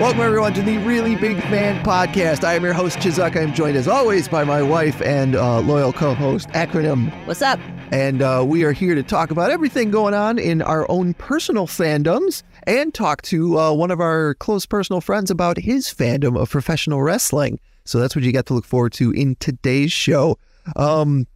Welcome, everyone, to the Really Big Fan Podcast. I am your host, ChZuck. I am joined, as always, by my wife and uh, loyal co host, Acronym. What's up? And uh, we are here to talk about everything going on in our own personal fandoms and talk to uh, one of our close personal friends about his fandom of professional wrestling. So that's what you got to look forward to in today's show. Um,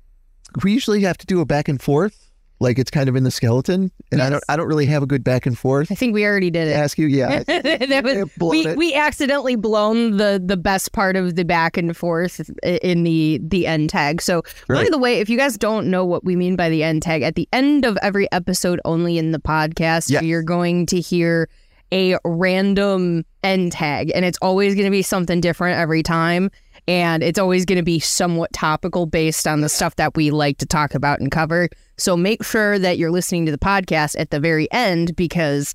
we usually have to do a back and forth like it's kind of in the skeleton, and I don't I don't really have a good back and forth. I think we already did it. Ask you, yeah. was, we it. we accidentally blown the the best part of the back and forth in the the end tag. So by the way, if you guys don't know what we mean by the end tag, at the end of every episode, only in the podcast, Yes. you're going to hear a random end tag, and it's always going to be something different every time. And it's always going to be somewhat topical based on the stuff that we like to talk about and cover. So make sure that you're listening to the podcast at the very end because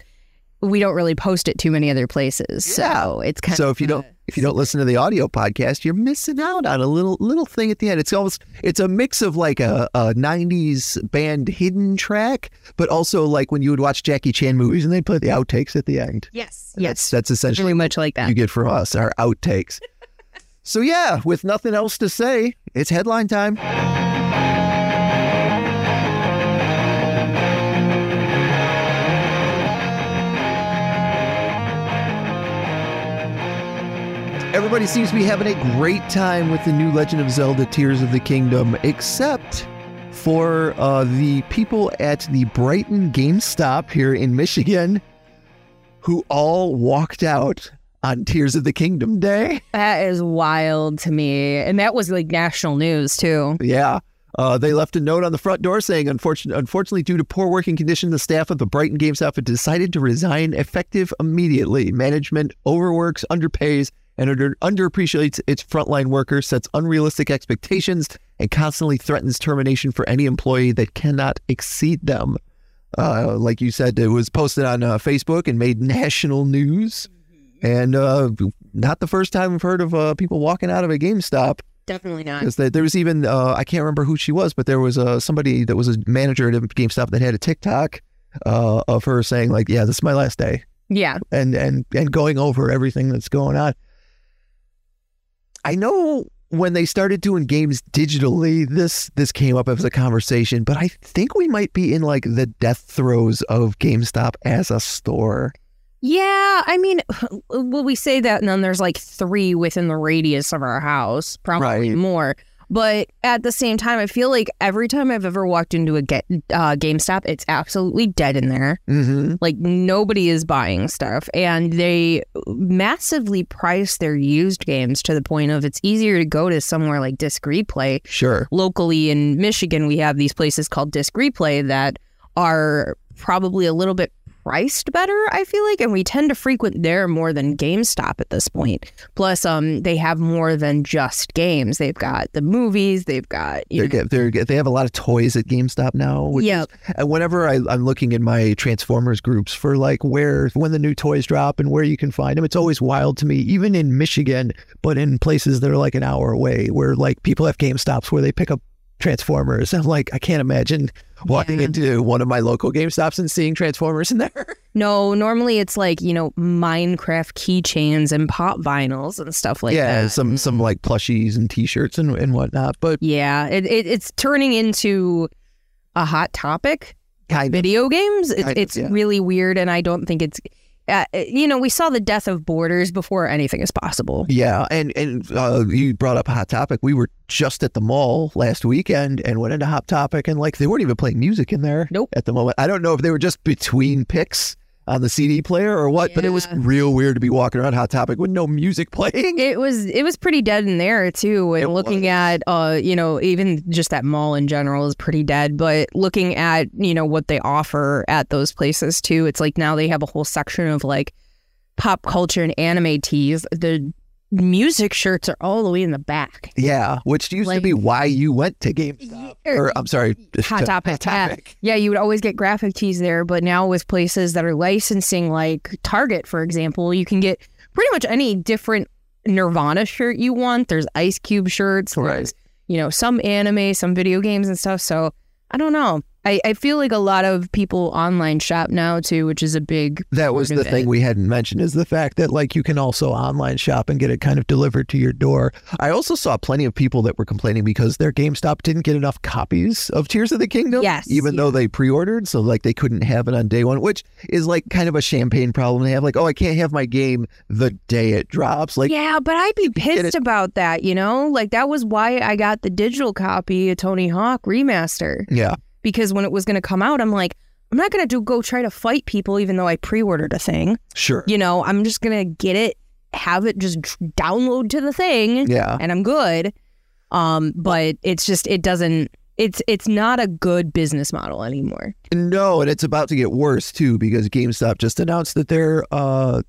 we don't really post it too many other places. So it's kind of So if you don't if you don't listen to the audio podcast, you're missing out on a little little thing at the end. It's almost it's a mix of like a, a '90s band hidden track, but also like when you would watch Jackie Chan movies and they play the outtakes at the end. yes, That's, yes, that's essentially very much like that. you get from us our outtakes. So yeah, with nothing else to say, it's headline time. Everybody seems to be having a great time with the new Legend of Zelda Tears of the Kingdom, except for uh, the people at the Brighton GameStop here in Michigan who all walked out on Tears of the Kingdom Day. that is wild to me, and that was like national news too. Yeah. Uh, they left a note on the front door saying, unfortunately, unfortunately, due to poor working conditions, the staff of the Brighton GameStop had decided to resign effective immediately. Management overworks, underpays, and under, underappreciates its frontline workers, sets unrealistic expectations, and constantly threatens termination for any employee that cannot exceed them. Uh, like you said, it was posted on uh, Facebook and made national news. And uh, not the first time I've heard of uh, people walking out of a GameStop. Definitely not. Because there, there was even uh, I can't remember who she was, but there was uh, somebody that was a manager at a GameStop that had a TikTok uh, of her saying like, "Yeah, this is my last day," Yeah, and and and going over everything that's going on. I know when they started doing games digitally, this this came up as a conversation, but I think we might be in like the death throes of GameStop as a store. Yeah. I mean, well, we say that, and then there's like three within the radius of our house, probably Right. more. But at the same time, I feel like every time I've ever walked into a get, uh, GameStop, it's absolutely dead in there. Mm-hmm. Like nobody is buying stuff, and they massively price their used games to the point of it's easier to go to somewhere like Disc Replay. Sure. Locally in Michigan, we have these places called Disc Replay that are probably a little bit priced better. I feel like, and we tend to frequent there more than GameStop at this point. Plus, um, they have more than just games. They've got the movies. They've got you They're, they're, they have a lot of toys at GameStop now. Yeah, And whenever I, I'm looking in my Transformers groups for like where when the new toys drop and where you can find them, it's always wild to me. Even in Michigan, but in places that are like an hour away, where like people have Game Stops where they pick up Transformers. I'm like, I can't imagine walking Yeah. into one of my local Game Stops and seeing Transformers in there. No, normally it's like, you know, Minecraft keychains and pop vinyls and stuff like yeah, that. some some mm. like plushies and T-shirts and, and whatnot. But Yeah, it, it, it's turning into a hot topic. kind of, Video games, it, Kind of, it's yeah. really weird, and I don't think it's. Uh, you know, we saw the death of borders before anything is possible. Yeah, and and uh, you brought up Hot Topic. We were just at the mall last weekend and went into Hot Topic, and like they weren't even playing music in there. Nope. At the moment, I don't know if they were just between picks on the CD player or what, but it was real weird to be walking around Hot Topic with no music playing. It was it was pretty dead in there too. And It looking was. at uh, you know, even just that mall in general is pretty dead. But looking at, you know, what they offer at those places too, it's like now they have a whole section of like pop culture and anime tees. The music shirts are all the way in the back. Yeah, which used to be why you went to GameStop. Or I'm sorry, Hot to Topic. Hot yeah. Topic. Yeah, you would always get graphic tees there, but now with places that are licensing, like Target, for example, you can get pretty much any different Nirvana shirt you want. There's Ice Cube shirts, Right. there's, you know, some anime, some video games and stuff. So I don't know. I, I feel like a lot of people online shop now too, which is a big That was the thing it. we hadn't mentioned is the fact that like you can also online shop and get it kind of delivered to your door. I also saw plenty of people that were complaining because their GameStop didn't get enough copies of Tears of the Kingdom. Yes, Even though they pre-ordered, so like they couldn't have it on day one, which is like kind of a champagne problem to have. Like, oh, I can't have my game the day it drops. Like, yeah, but I'd be pissed about that, you know? Like that was why I got the digital copy of Tony Hawk Remaster. yeah, Because when it was gonna come out, I'm like, I'm not gonna do go try to fight people even though I pre-ordered a thing. sure. You know, I'm just gonna get it, have it just download to the thing, Yeah. and I'm good. Um, but it's just it doesn't it's it's not a good business model anymore. No, and it's about to get worse too because GameStop just announced that they're uh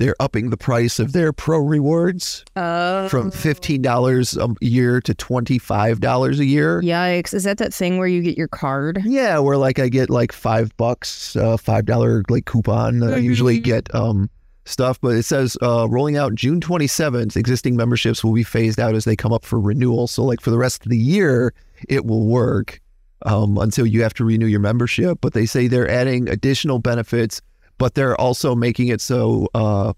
they're upping the price of their pro rewards Uh from fifteen dollars a year to twenty five dollars a year. Yikes. Is that that thing where you get your card? Yeah, where like I get like five bucks, uh, five dollar like coupon. I usually Mhm. get um stuff, but it says uh, rolling out June twenty seventh. Existing memberships will be phased out as they come up for renewal. So like for the rest of the year, it will work um, until you have to renew your membership. But they say they're adding additional benefits, but they're also making it so uh,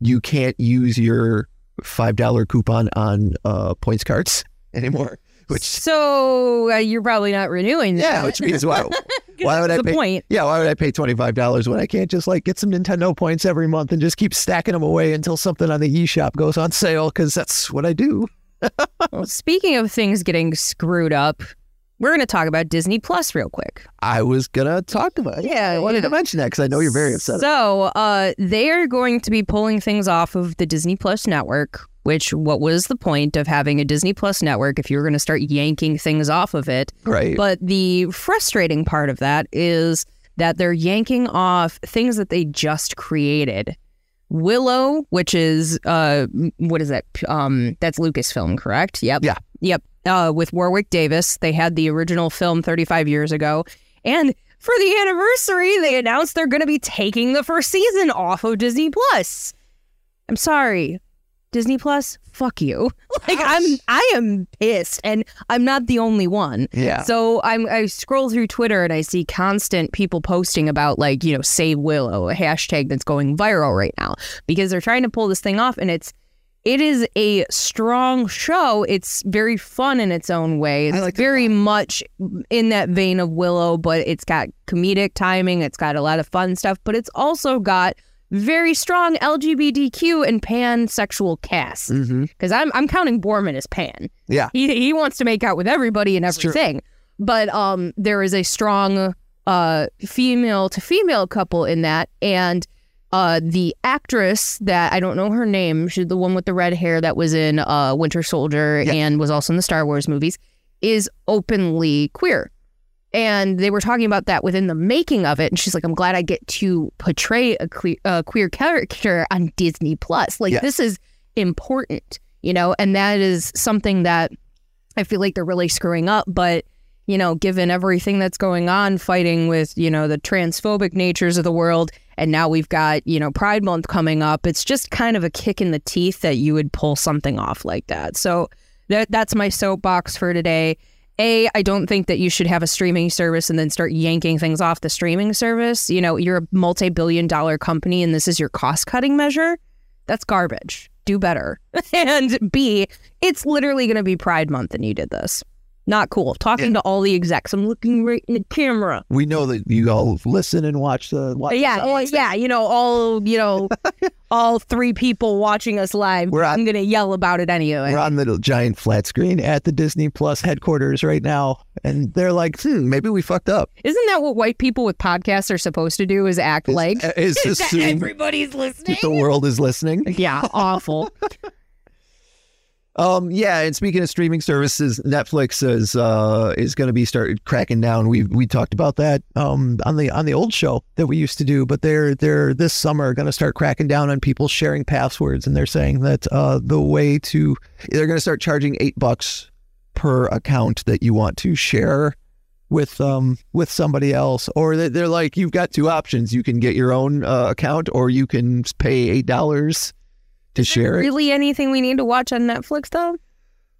you can't use your five dollar coupon on uh, points cards anymore. Which So uh, you're probably not renewing that. yeah, which means why why would I pay? point? Yeah, why would I pay twenty five dollars when I can't just like get some Nintendo points every month and just keep stacking them away until something on the eShop goes on sale? Because that's what I do. Well, speaking of things getting screwed up, we're going to talk about Disney Plus real quick. I was gonna talk about. it. Yeah, I wanted to mention that because I know you're very upset. So, uh, they are going to be pulling things off of the Disney Plus network. Which, what was the point of having a Disney Plus network if you were going to start yanking things off of it? right. But the frustrating part of that is that they're yanking off things that they just created. Willow, which is uh, what is that? Um, that's Lucasfilm, correct? Yep. Yeah. Yep. Uh, with Warwick Davis, they had the original film 35 years ago, and for the anniversary, they announced they're going to be taking the first season off of Disney Plus. I'm sorry, Disney Plus. Fuck you. Like I'm, I am pissed, and I'm not the only one. yeah. So I'm I scroll through Twitter and I see constant people posting about like, you know, save Willow, a hashtag that's going viral right now because they're trying to pull this thing off and it's it is a strong show. It's very fun in its own way. It's like very much in that vein of Willow, but it's got comedic timing, it's got a lot of fun stuff, but it's also got very strong LGBTQ and pansexual casts. hmm Because I'm I'm counting Boorman as pan. Yeah. He he wants to make out with everybody and everything. But um there is a strong uh female to female couple in that and uh the actress that I don't know her name, she's the one with the red hair that was in uh Winter Soldier Yeah. and was also in the Star Wars movies, is openly queer. And they were talking about that within the making of it. And she's like, I'm glad I get to portray a queer, a queer character on Disney Plus. Like, this is important, you know? And that is something that I feel like they're really screwing up. But, you know, given everything that's going on, fighting with, you know, the transphobic natures of the world, and now we've got, you know, Pride Month coming up, it's just kind of a kick in the teeth that you would pull something off like that. So that that's my soapbox for today. A, I don't think that you should have a streaming service and then start yanking things off the streaming service. You know, you're a multi billion dollar company and this is your cost cutting measure. That's garbage. Do better. and B, it's literally going to be Pride Month and you did this. Not cool. Talking to all the execs. I'm looking right in the camera. We know that you all listen and watch the. Watch Yeah, well, yeah, you know, all, you know, all three people watching us live. We're on- I'm going to yell about it anyway. We're on the giant flat screen at the Disney Plus headquarters right now, and they're like, "Hmm, maybe we fucked up." Isn't that what white people with podcasts are supposed to do is act Is, like is assume everybody's listening? that the world is listening. Yeah, awful. Um, yeah, and speaking of streaming services, Netflix is uh is going to be started cracking down. We we talked about that um on the on the old show that we used to do, but they're they're this summer going to start cracking down on people sharing passwords, and they're saying that uh the way to they're going to start charging eight bucks per account that you want to share with um with somebody else, or they- they're like you've got two options: you can get your own uh, account, or you can pay eight dollars to share it. really anything we need to watch on Netflix though?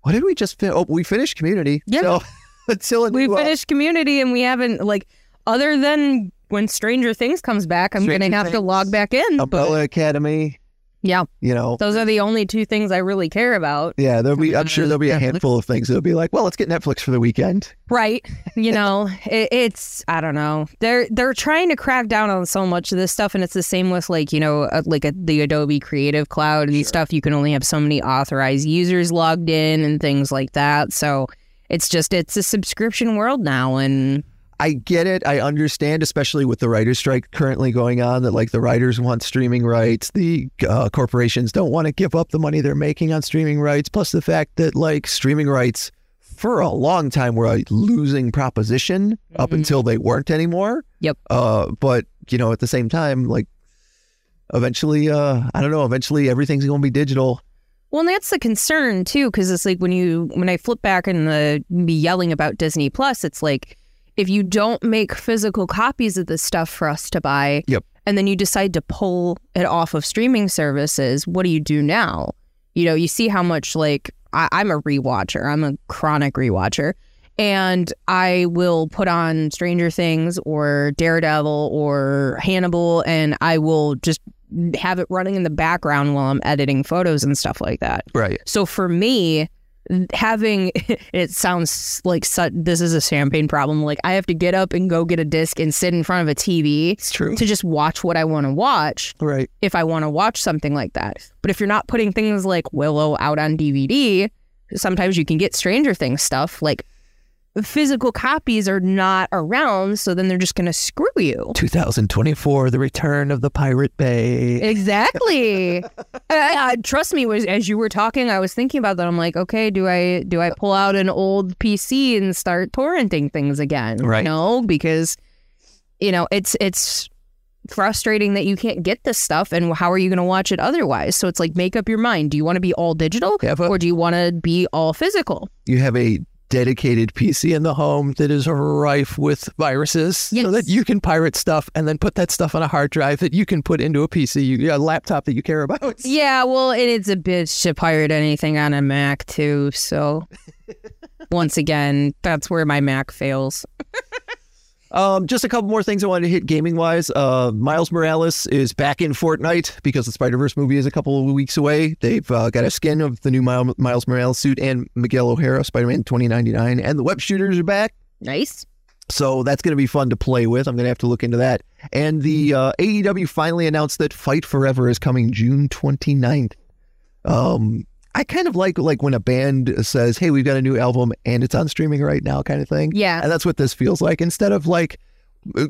What did we just fin- Oh, we finished Community. Yeah. So until we new, uh, finished Community, and we haven't like other than when Stranger Things comes back, I'm Stranger gonna have to log back in. But Umbrella Academy. Yeah, You know, those are the only two things I really care about. yeah, there'll be. I'm sure there'll be a handful of things that'll be like, well, let's get Netflix for the weekend. Right. You know, it, it's I don't know. They're they're trying to crack down on so much of this stuff, and it's the same with like you know uh, like a, the Adobe Creative Cloud and stuff. You can only have so many authorized users logged in and things like that. So it's just it's a subscription world now, and I get it. I understand, especially with the writer's strike currently going on, that like the writers want streaming rights. The uh, corporations don't want to give up the money they're making on streaming rights. Plus the fact that like streaming rights for a long time were a losing proposition up Mhm. until they weren't anymore. Yep. Uh, but you know, at the same time, like eventually, uh, I don't know. Eventually, everything's going to be digital. Well, and that's the concern too, because it's like when you when I flip back and the be yelling about Disney Plus, it's like if you don't make physical copies of this stuff for us to buy, Yep. and then you decide to pull it off of streaming services, what do you do now? You know, you see how much like I, I'm a rewatcher, I'm a chronic rewatcher, and I will put on Stranger Things or Daredevil or Hannibal, and I will just have it running in the background while I'm editing photos and stuff like that. Right. So for me, having it sounds like such, this is a champagne problem. Like I have to get up and go get a disc and sit in front of a TV It's true. to just watch what I want to watch Right. if I want to watch something like that. But if you're not putting things like Willow out on DVD, sometimes you can get Stranger Things stuff like physical copies are not around, so then they're just going to screw you. 2024, the return of the Pirate Bay. Exactly. I, I- trust me, was as you were talking, I was thinking about that. I'm like, okay, do I do I pull out an old PC and start torrenting things again? Right. No, because you know it's it's frustrating that you can't get this stuff, and how are you going to watch it otherwise? So it's like, make up your mind. Do you want to be all digital, a- or do you want to be all physical? you have a dedicated PC in the home that is rife with viruses so Yes. that you can pirate stuff and then put that stuff on a hard drive that you can put into a PC, a laptop that you care about. Yeah, well, and it's a bitch to pirate anything on a Mac too. So once again, that's where my Mac fails. Um, just a couple more things I wanted to hit gaming wise. Uh, Miles Morales is back in Fortnite because the Spider Verse movie is a couple of weeks away. They've uh, got a skin of the new Miles Morales suit and Miguel O'Hara, Spider Man 2099, and the web shooters are back. Nice. So that's going to be fun to play with. I'm going to have to look into that. And the uh, AEW finally announced that Fight Forever is coming June 29th. Um, I kind of like like when a band says, "Hey, we've got a new album and it's on streaming right now," kind of thing. Yeah. And that's what this feels like. Instead of like,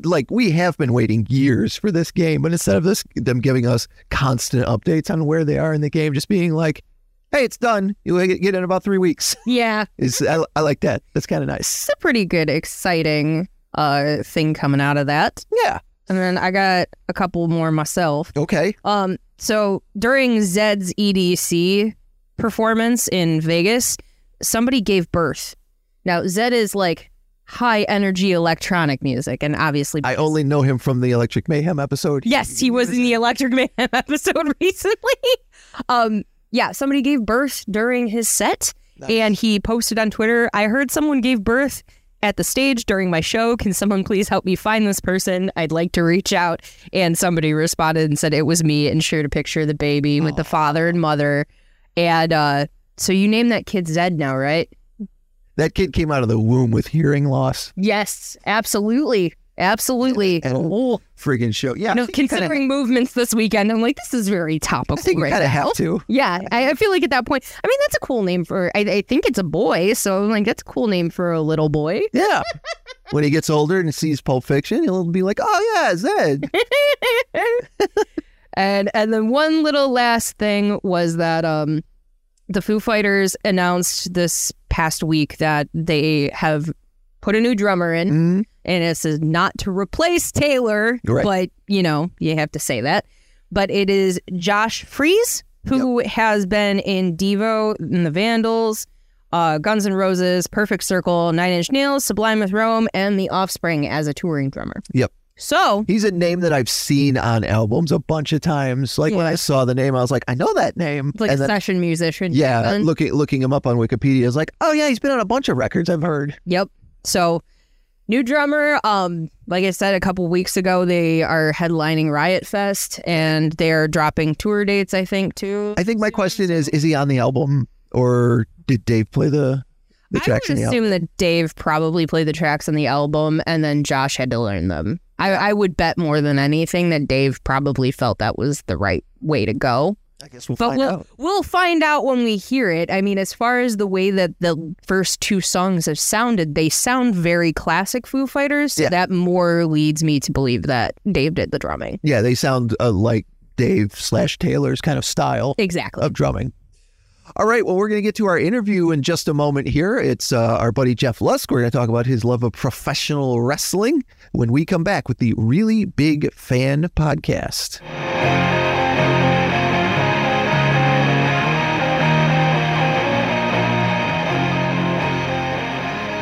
like we have been waiting years for this game, but instead of this, them giving us constant updates on where they are in the game, just being like, "Hey, it's done. You get in about three weeks." Yeah. Is I, I like that. That's kind of nice. It's a pretty good, exciting uh thing coming out of that. Yeah. And then I got a couple more myself. Okay. Um, so during Zedd's EDC performance in Vegas, somebody gave birth. Now Zedd is like high energy electronic music, and obviously, I only know him from the Electric Mayhem episode. yes, he was in the Electric Mayhem episode recently. Um, yeah, somebody gave birth during his set, and he posted on Twitter. I heard someone gave birth at the stage during my show. Can someone please help me find this person? I'd like to reach out. And somebody responded and said it was me and shared a picture of the baby with the father and mother. And uh, so you name that kid Zedd now, right? That kid came out of the womb with hearing loss. Yes, absolutely. Absolutely. And a whole friggin' show. Yeah. You know, I think you kinda- considering movements this weekend, I'm like, this is very topical I think right kind of have to. Yeah, I, I feel like at that point, I mean, that's a cool name for. I, I think it's a boy, so I'm like, that's a cool name for a little boy. Yeah. when he gets older and sees Pulp Fiction, he'll be like, "Oh yeah, Zed." and and then one little last thing was that um, the Foo Fighters announced this past week that they have put a new drummer in, Mhm. and this is not to replace Taylor, Right. but you know you have to say that. But it is Josh Freese who has been in Devo and the Vandals, uh, Guns N' Roses, Perfect Circle, Nine Inch Nails, Sublime with Rome, and The Offspring as a touring drummer. Yep. So He's a name that I've seen on albums a bunch of times. Like when I saw the name, I was like, "I know that name." it's like and a then, session musician. yeah, looking looking him up on Wikipedia, I was like, "Oh yeah, he's been on a bunch of records I've heard." Yep. So new drummer. Um, like I said a couple weeks ago, they are headlining Riot Fest, and they're dropping tour dates. I think too. I think my question is: Is he on the album, or did Dave play the the I tracks would in the album? assume that Dave probably played the tracks on the album, and then Josh had to learn them. I, I would bet more than anything that Dave probably felt that was the right way to go. I guess we'll But find we'll out. we'll find out when we hear it. I mean, as far as the way that the first two songs have sounded, they sound very classic Foo Fighters. So Yeah. that more leads me to believe that Dave did the drumming. Yeah, they sound uh, like Dave slash Taylor's kind of style Exactly. of drumming. All right, well, we're going to get to our interview in just a moment here. It's uh, our buddy Jeff Lusk. We're going to talk about his love of professional wrestling when we come back with the Really Big Fan podcast.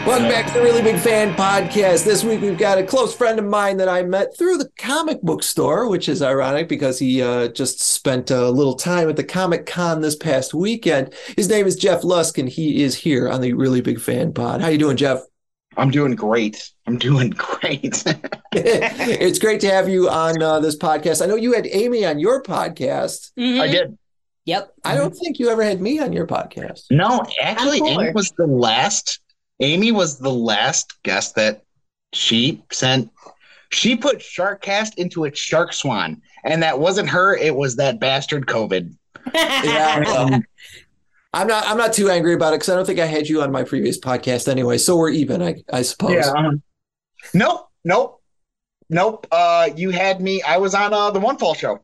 Welcome back to the Really Big Fan Podcast. This week we've got a close friend of mine that I met through the comic book store, which is ironic because he uh, just spent a little time at the Comic Con this past weekend. His name is Jeff Lusk, and he is here on the Really Big Fan Pod. How you doing, Jeff? I'm doing great. I'm doing great. it's great to have you on uh, this podcast. I know you had Amy on your podcast. I did. Yep. I don't think you ever had me on your podcast. No, actually, I'm Amy was the last. Amy was the last guest that she sent. She put Sharkcast into a Shark Swan, and that wasn't her. It was that bastard COVID. Yeah, well, I'm not. I'm not too angry about it because I don't think I had you on my previous podcast anyway. So we're even, I, I suppose. um, Nope. Nope. Nope. Uh, you had me. I was on uh, the One Fall Show.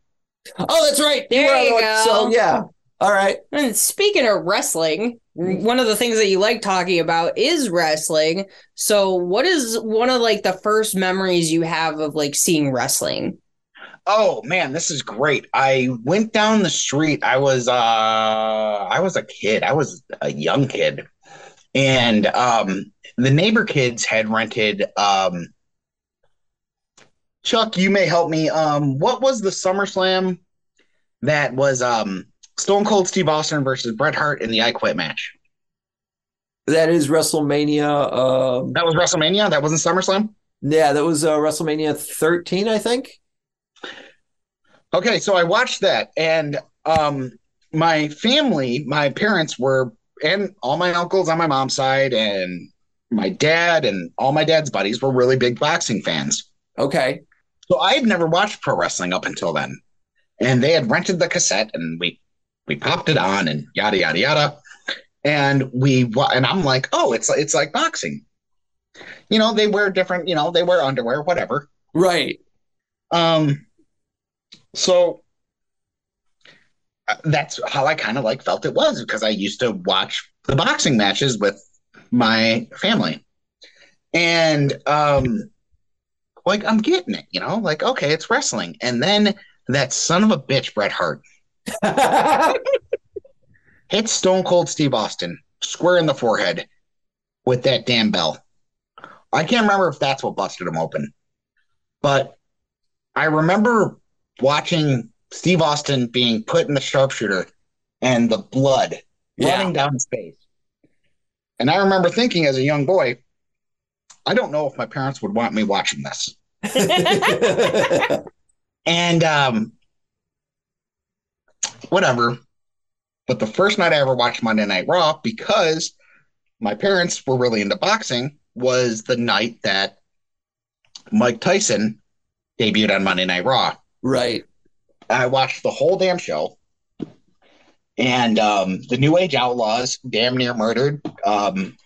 Oh, that's right. There were you the one- go. So yeah. All right. And speaking of wrestling, one of the things that you like talking about is wrestling. So, what is one of like the first memories you have of like seeing wrestling? Oh man, this is great. I went down the street. I was uh I was a kid. I was a young kid. And um the neighbor kids had rented um Chuck, you may help me. Um what was the SummerSlam that was um Stone Cold Steve Austin versus Bret Hart in the I Quit match? That is WrestleMania. Um, That was WrestleMania? That wasn't SummerSlam? yeah, that was uh, WrestleMania 13, I think. Okay, so I watched that, and um, my family, my parents were, and all my uncles on my mom's side, and my dad, and all my dad's buddies were really big boxing fans. Okay. So I had never watched pro wrestling up until then, and they had rented the cassette, and we we popped it on, and yada yada yada, and we and I'm like, oh, it's it's like boxing. You know, they wear different, you know, they wear underwear, whatever. Right. Um, so uh, that's how I kind of like felt it was because I used to watch the boxing matches with my family, and um, like I'm getting it, you know, like okay, it's wrestling, and then that son of a bitch Bret Hart hits Stone Cold Steve Austin square in the forehead with that damn bell. I can't remember if that's what busted him open, but I remember watching Steve Austin being put in the sharpshooter and the blood Yeah. running down his face. And I remember thinking as a young boy, I don't know if my parents would want me watching this. And um whatever. But the first night I ever watched Monday Night Raw, because my parents were really into boxing, was the night that Mike Tyson debuted on Monday Night Raw. right. I watched the whole damn show. And um, the New Age Outlaws damn near murdered um,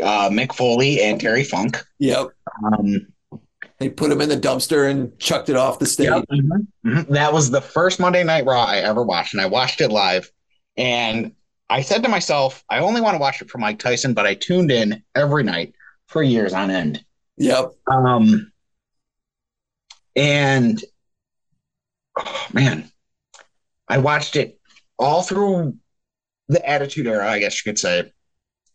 uh, Mick Foley and Terry Funk. Yep. Um, They put him in the dumpster and chucked it off the stage. Yep. Mhm. That was the first Monday Night Raw I ever watched, and I watched it live. And I said to myself, I only want to watch it for Mike Tyson, but I tuned in every night for years on end. Yep. Um, and oh, man, I watched it all through the Attitude Era, I guess you could say.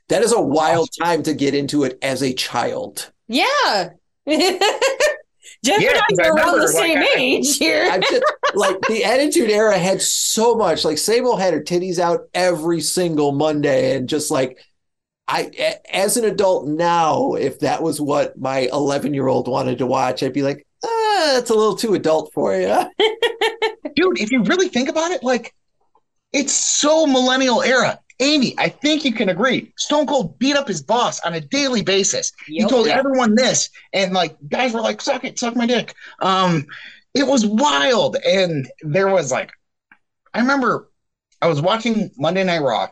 That is a wild time to get into it as a child. Yeah. Jeff Yeah, 'cause and I I are around remember, the like, same I- age here. I just like the Attitude Era had so much. Like Sable had her titties out every single Monday, and just like I, as an adult now, if that was what my 11 year old wanted to watch, I'd be like, ah, that's a little too adult for you. dude, if you really think about it, like it's so millennial era. Amy, I think you can agree. Stone Cold beat up his boss on a daily basis. he told Yeah. everyone this, and like guys were like, "Suck it, suck my dick." Um, it was wild, and there was like, I remember I was watching Monday Night Raw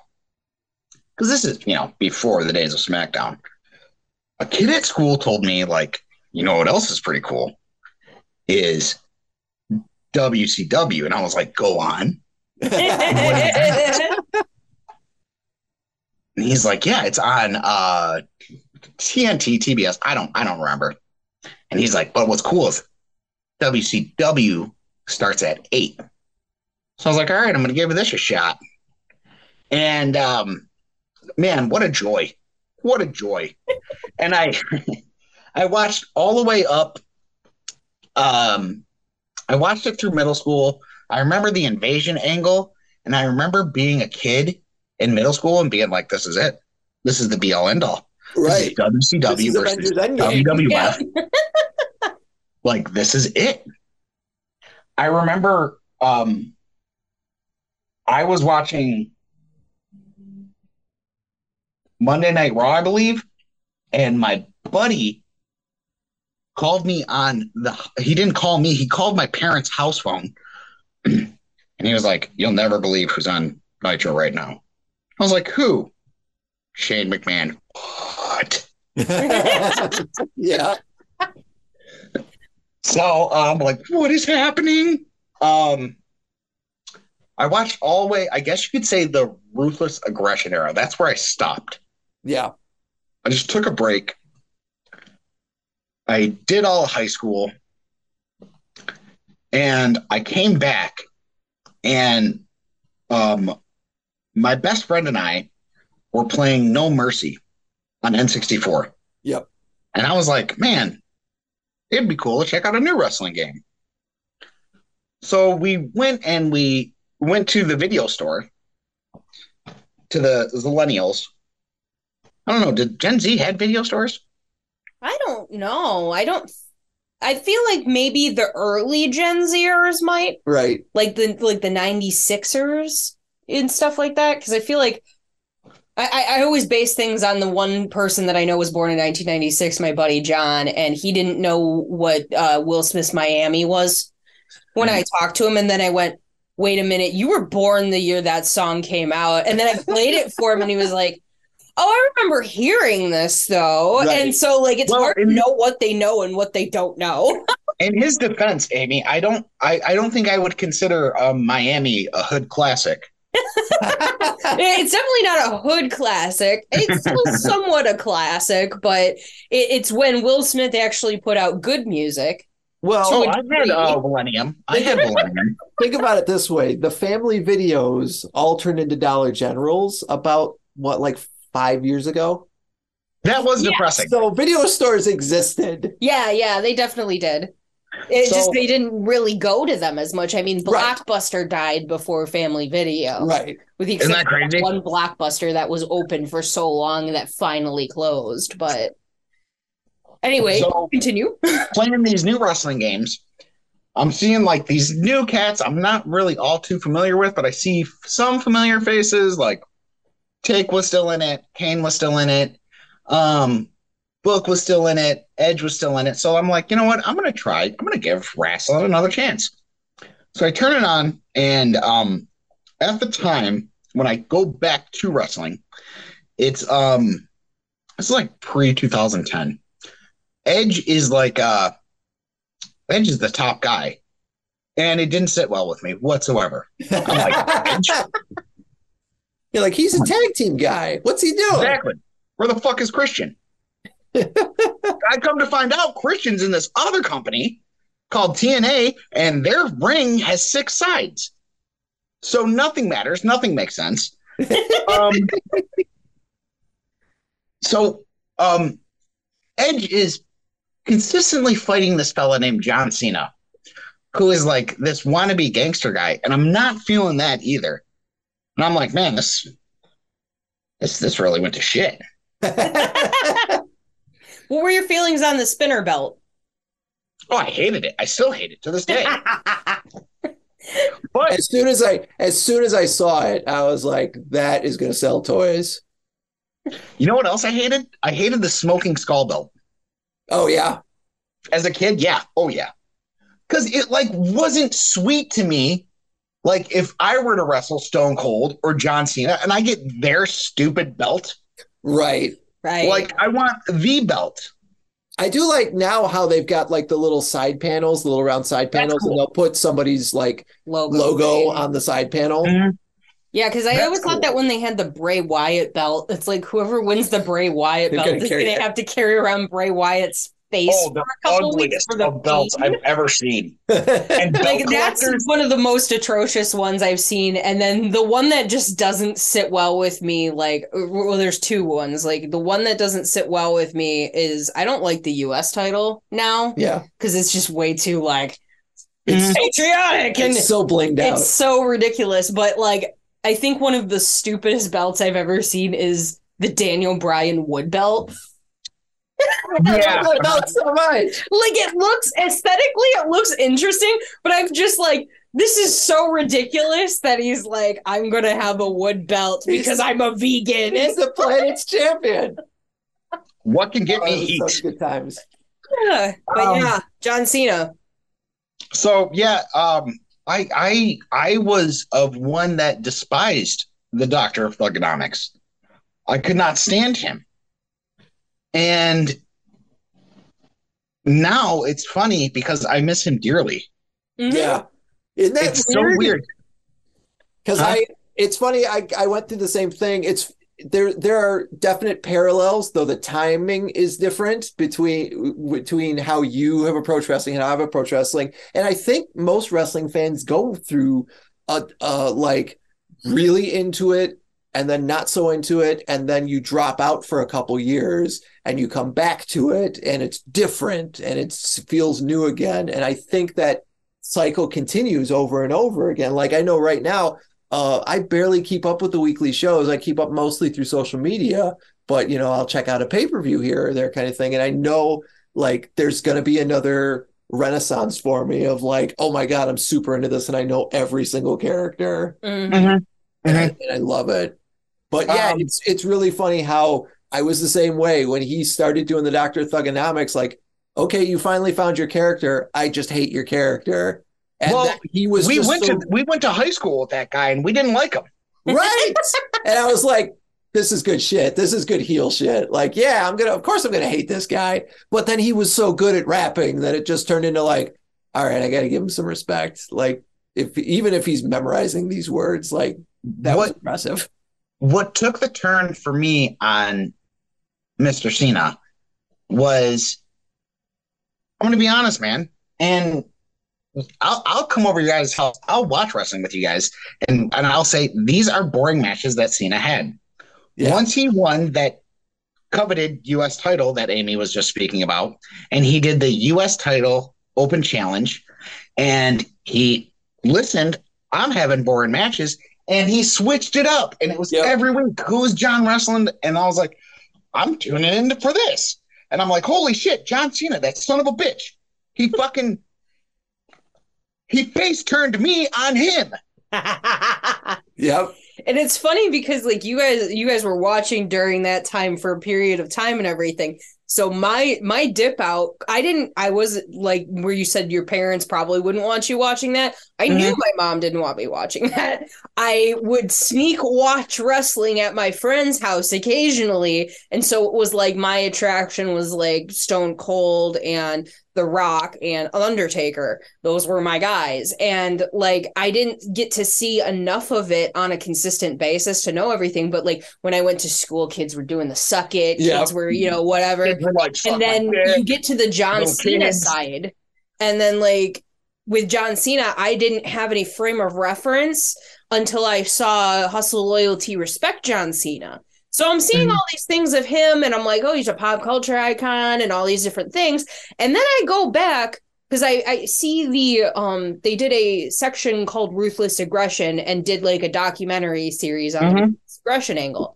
because this is you know before the days of SmackDown. A kid at school told me like, you know what else is pretty cool is WCW, and I was like, go on. And he's like, yeah, it's on uh, TNT, TBS. I don't, I don't remember. And he's like, but what's cool is WCW starts at eight. So I was like, all right, I'm going to give this a shot. And um, man, what a joy! What a joy! and I, I watched all the way up. Um, I watched it through middle school. I remember the invasion angle, and I remember being a kid in middle school and being like, "This is it. This is the be all end all. Right. This is WCW This is versus Avengers Endgame. WWF. like this is it. I remember um I was watching Monday Night Raw, I believe, and my buddy called me on the he didn't call me, he called my parents' house phone. and he was like, You'll never believe who's on Nitro right now. I was like, Who? Shane McMahon. What? yeah. So I'm like, what is happening? Um, I watched all the way. I guess you could say the ruthless aggression era. That's where I stopped. Yeah. I just took a break. I did all of high school, and I came back, and um, my best friend and I were playing No Mercy on N64. Yep. And I was like, man, it'd be cool to check out a new wrestling game. So we went and we went to the video store to the millennials. I don't know. Did Gen Z had video stores? I don't know. I don't. I feel like maybe the early Gen Zers might, Right. like the like the '96ers and stuff like that. Because I feel like I, I always base things on the one person that I know was born in 1996, my buddy John, and he didn't know what uh, Will Smith's Miami was when I talked to him, and then I went, "Wait a minute, you were born the year that song came out," and then I played it for him, and he was like. Oh, I remember hearing this though. Right. And so like it's Well, hard to know what they know and what they don't know. In his defense, Amy, I don't I, I don't think I would consider um, Miami a hood classic. It's definitely not a hood classic. It's still somewhat a classic, but it, it's when Will Smith actually put out good music. Well, Oh, a I had uh, Millennium. I had Millennium. think about it this way the family videos all turned into Dollar Generals about what, like five years ago? That was Yeah, depressing. So video stores existed. Yeah, yeah, they definitely did. It So- just they didn't really go to them as much. I mean, Right. Blockbuster died before Family Video, Right. with the Isn't that exception of crazy? one Blockbuster that was open for so long that finally closed. But anyway, So- continue. playing these new wrestling games, I'm seeing like these new cats I'm not really all too familiar with, but I see some familiar faces. Like Take was still in it, Kane was still in it, um, Book was still in it, Edge was still in it. So I'm like, you know what? I'm gonna try. I'm gonna give wrestling another chance. So I turn it on, and um, at the time when I go back to wrestling, it's um, it's like pre 2010. Edge is like uh Edge is the top guy. And it didn't sit well with me whatsoever. I'm like, Edge? You're like, he's a tag team guy. What's he doing? Exactly. Where the fuck is Christian? I come to find out Christian's in this other company called TNA, and their ring has six sides. So nothing matters. Nothing makes sense. Um, so um, Edge is consistently fighting this fella named John Cena, who is like this wannabe gangster guy, and I'm not feeling that either. And I'm like, man, this this this really went to shit. What were your feelings on the spinner belt? Oh, I hated it. I still hate it to this day. but as soon as I as soon as I saw it, I was like, that is gonna sell toys. you know what else I hated? I hated the smoking skull belt. Oh yeah. As a kid, yeah. Oh yeah. Cause it like wasn't sweet to me. Like if I were to wrestle Stone Cold or John Cena and I get their stupid belt, Right. Right. like I want the belt. I do like now how they've got like the little side panels, the little round side panels, cool. and they'll put somebody's like logo. logo on the side panel. Mhm. Yeah, because I That's always cool. thought that when they had the Bray Wyatt belt, it's like whoever wins the Bray Wyatt belt gonna is going to have to carry around Bray Wyatt's face Oh, for the a couple weeks ugliest for the of belts. I've ever seen. And belt like that's one of the most atrocious ones I've seen, and then the one that just doesn't sit well with me. Like, well, there's two ones. Like the one that doesn't sit well with me is I don't like the U.S. title now yeah. because it's just way too like It's, patriotic and it's so blinged out. it's so ridiculous. But like, I think one of the stupidest belts I've ever seen is the Daniel Bryan wood belt. I Yeah. love that belt so much. Like it looks aesthetically, it looks interesting, but I'm just like, this is so ridiculous that he's like, I'm gonna have a wood belt because I'm a vegan. He's the planet's champion. what can get Oh, me it heat? such good times. Yeah, but Um, yeah, John Cena. So yeah, um, I I I was of one that despised the Doctor of Thuganomics. I could not stand him, and now it's funny because I miss him dearly. Mhm. Yeah. Isn't that It's so weird. Because Huh? I, it's funny. I I went through the same thing. It's there. There are definite parallels, though the timing is different between between how you have approached wrestling and I've approached wrestling. And I think most wrestling fans go through a, a like really into it and then not so into it and then you drop out for a couple years and you come back to it and it's different and it feels new again. And i think that cycle continues over and over again. Like i know right now uh, i barely keep up with the weekly shows. I keep up mostly through social media but you know i'll check out a pay-per-view here or there kind of thing. And i know like there's going to be another renaissance for me of like oh my god i'm super into this and i know every single character. Mhm. and, I, and I love it. But yeah, Um, it's it's really funny how I was the same way when he started doing the Doctor Thuganomics. Like, okay, you finally found your character. I just hate your character. And Well, he was we just went so- to we went to high school with that guy, and we didn't like him. right, and I was like, this is good shit. This is good heel shit. Like, yeah, I'm gonna, of course, I'm gonna hate this guy. But then he was so good at rapping that it just turned into like, all right, I got to give him some respect. Like, if even if he's memorizing these words, like that was impressive. What took the turn for me on Mr. Cena was I'm gonna be honest, man. And I'll I'll come over to your guys' house. I'll watch wrestling with you guys, and and I'll say these are boring matches that Cena had. Yeah. Once he won that coveted U.S. title that Amy was just speaking about, and he did the U.S. title open challenge, and he listened. I'm having boring matches, and he switched it up, and it was Yep. every week. Who's John wrestling? And I was like, I'm tuning in for this, and I'm like, holy shit, John Cena, that son of a bitch. He fucking he face turned me on him. Yep. and it's funny because like you guys you guys were watching during that time for a period of time and everything so my my dip out i didn't i was like where you said your parents probably wouldn't want you watching that. I knew mm-hmm. my mom didn't want me watching that. I would sneak watch wrestling at my friend's house occasionally. And so it was like my attraction was like stone cold and the rock and undertaker. Those were my guys. And like i didn't get to see enough of it on a consistent basis to know everything. But like when i went to school kids were doing the suck it Yeah. kids were you know whatever Were like, and then dick." you get to the john Little cena kids. side and then like with john cena i didn't have any frame of reference until i saw hustle loyalty respect john cena so i'm seeing Mhm. all these things of him and i'm like oh he's a pop culture icon and all these different things and then i go back because I, I see the um they did a section called ruthless aggression and did like a documentary series on the Mhm. aggression angle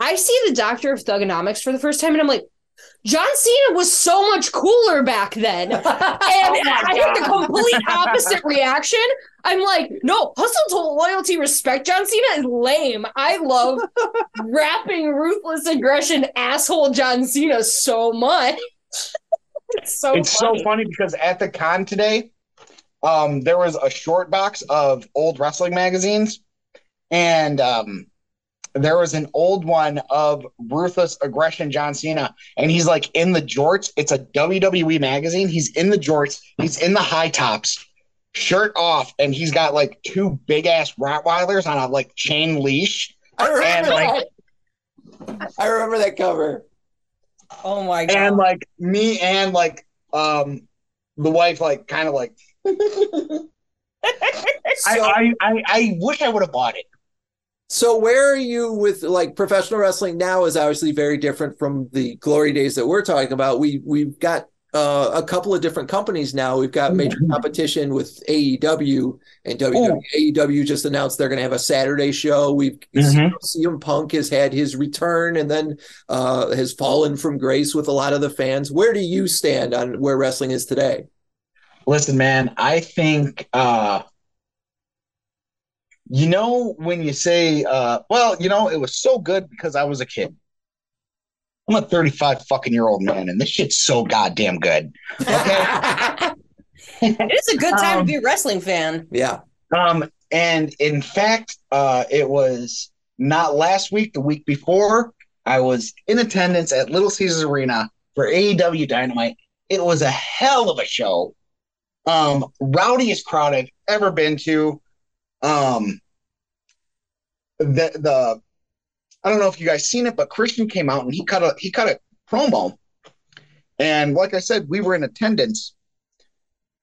I see the Doctor of Thuganomics for the first time, and I'm like, John Cena was so much cooler back then. And I had the complete opposite reaction. I'm like, no, hustle to loyalty, respect. John Cena is lame. I love rapping ruthless aggression, asshole John Cena so much. it's so it's funny. so funny because at the con today, um, there was a short box of old wrestling magazines, and um, there was an old one of ruthless aggression John Cena, and he's like in the jorts. It's a WWE magazine. He's in the jorts. He's in the high tops, shirt off, and he's got like two big ass Rottweilers on a like chain leash. I remember And, like- that. I remember that cover. Oh my god. and like me and like um the wife like kind of like I, So, I I I wish I would have bought it. So where are you with like professional wrestling now is obviously very different from the glory days that we're talking about. We we've got uh, a couple of different companies now. We've got major competition with AEW and WWE. AEW just announced they're going to have a Saturday show. We've Mhm. CM Punk has had his return and then uh, has fallen from grace with a lot of the fans. Where do you stand on where wrestling is today? Listen, man, I think uh you know when you say uh well, you know, it was so good because I was a kid. I'm a 35 fucking year old man and this shit's so goddamn good. Okay. It's a good time Um, to be a wrestling fan. yeah. Um, and in fact, uh, it was not last week, the week before. I was in attendance at Little Caesars Arena for AEW Dynamite. It was a hell of a show. Um, rowdiest crowd I've ever been to. Um, the the I don't know if you guys seen it, but Christian came out and he cut a he cut a promo. And like I said, we were in attendance.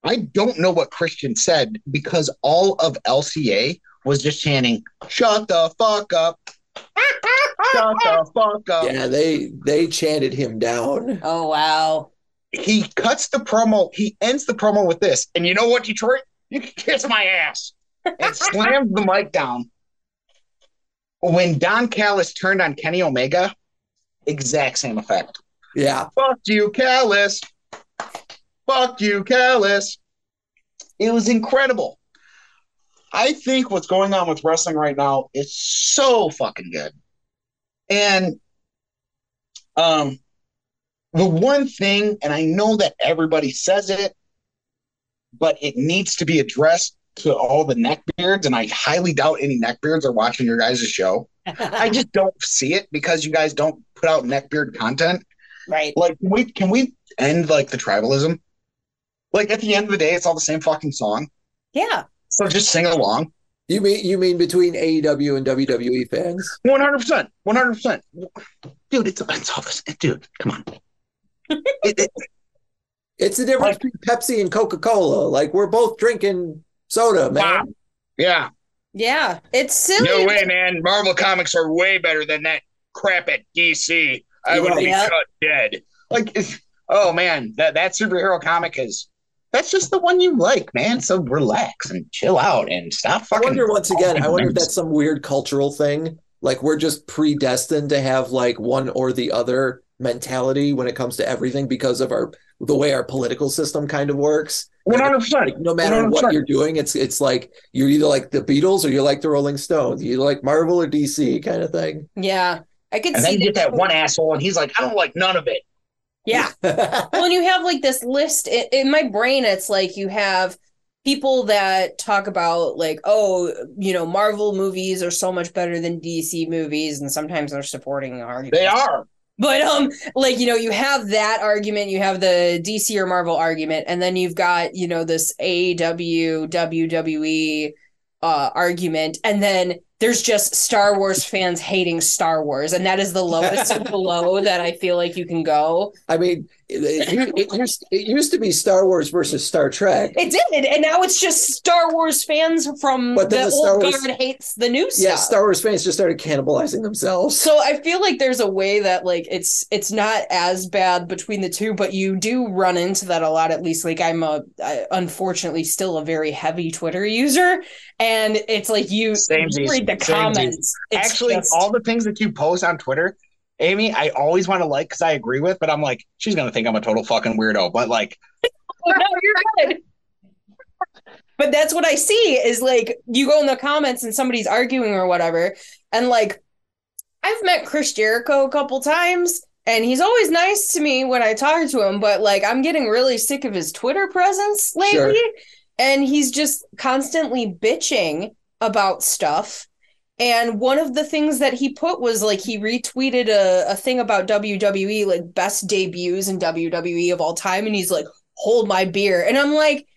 I don't know what Christian said because all of LCA was just chanting, "Shut the fuck up! Shut the fuck up!" Yeah, they they chanted him down. Oh wow. He cuts the promo. He ends the promo with this, and you know what, Detroit? You can kiss my ass, and slams the mic down. When Don Callis turned on Kenny Omega, exact same effect. Yeah. Fuck you, Callis. Fuck you, Callis. It was incredible. I think what's going on with wrestling right now is so fucking good. And um the one thing, and I know that everybody says it, but it needs to be addressed to all the neckbeards, and I highly doubt any neckbeards are watching your guys' show. I just don't see it because you guys don't put out neckbeard content right. like can we can we end like the tribalism like at the end of the day it's all the same fucking song Yeah. so just sing along You mean you mean between AEW and WWE fans? 100% 100% dude it's, it's all this dude come on it, it, It's the difference between Pepsi and Coca Cola. Like we're both drinking soda, man. wow yeah Yeah. It's silly. no way man marvel comics are way better than that crap at dc i would be Yeah. cut dead like it's, oh man that that superhero comic is that's just the one you like man so relax and chill out and stop I wonder once again. I wonder if that's some weird cultural thing. Like we're just predestined to have like one or the other mentality when it comes to everything because of our the way our political system kind of works. 100% no matter what 100%. you're doing, it's it's like you're either like the Beatles or you're like the Rolling Stones. You like Marvel or DC kind of thing. Yeah. I could And see then you get that one asshole, and he's like, I don't like none of it. Yeah. well, and you have like this list in, in my brain. It's like you have people that talk about like, oh, you know, Marvel movies are so much better than DC movies, and sometimes they're supporting arguments. They are. But um, like you know, you have that argument, you have the DC or Marvel argument, and then you've got you know this AEW, WWE uh argument, and then there's just Star Wars fans hating Star Wars, and that is the lowest of the low that I feel like you can go. I mean, it, it, it used, it used to be Star Wars versus Star Trek. It did, and now it's just Star Wars fans from But the the Star old Wars- guard hates the new Yeah. Star Wars fans just started cannibalizing themselves. So I feel like there's a way that like it's it's not as bad between the two, but you do run into that a lot. At least like I'm a I, unfortunately still a very heavy Twitter user, and it's like you Samesies. The comments. Actually, just- all the things that you post on Twitter, Amy, I always want to like because I agree with, but I'm like, she's gonna think I'm a total fucking weirdo. But like, no, you're good. But that's what I see is like you go in the comments and somebody's arguing or whatever, and like I've met Chris Jericho a couple times, and he's always nice to me when I talk to him. But like I'm getting really sick of his Twitter presence lately, Sure. and he's just constantly bitching about stuff. And one of the things that he put was like he retweeted a, a thing about WWE, like best debuts in WWE of all time. And he's like, hold my beer. And I'm like,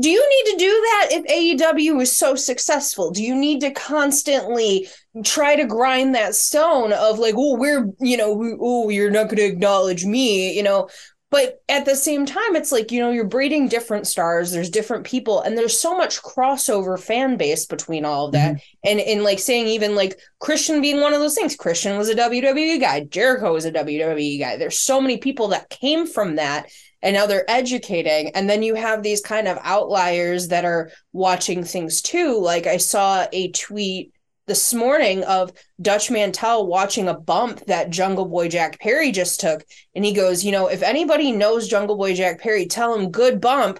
do you need to do that if AEW is so successful? Do you need to constantly try to grind that stone of like, oh, we're, you know, oh, you're not going to acknowledge me, you know? But at the same time, it's like, you know, you're breeding different stars, there's different people, and there's so much crossover fan base between all of that. Mm-hmm. And and like saying even like Christian being one of those things. Christian was a WWE guy, Jericho was a WWE guy. There's so many people that came from that and now they're educating and then you have these kind of outliers that are watching things too like i saw a tweet this morning of dutch mantell watching a bump that jungle boy jack perry just took. And he goes you know if anybody knows jungle boy jack perry tell him good bump.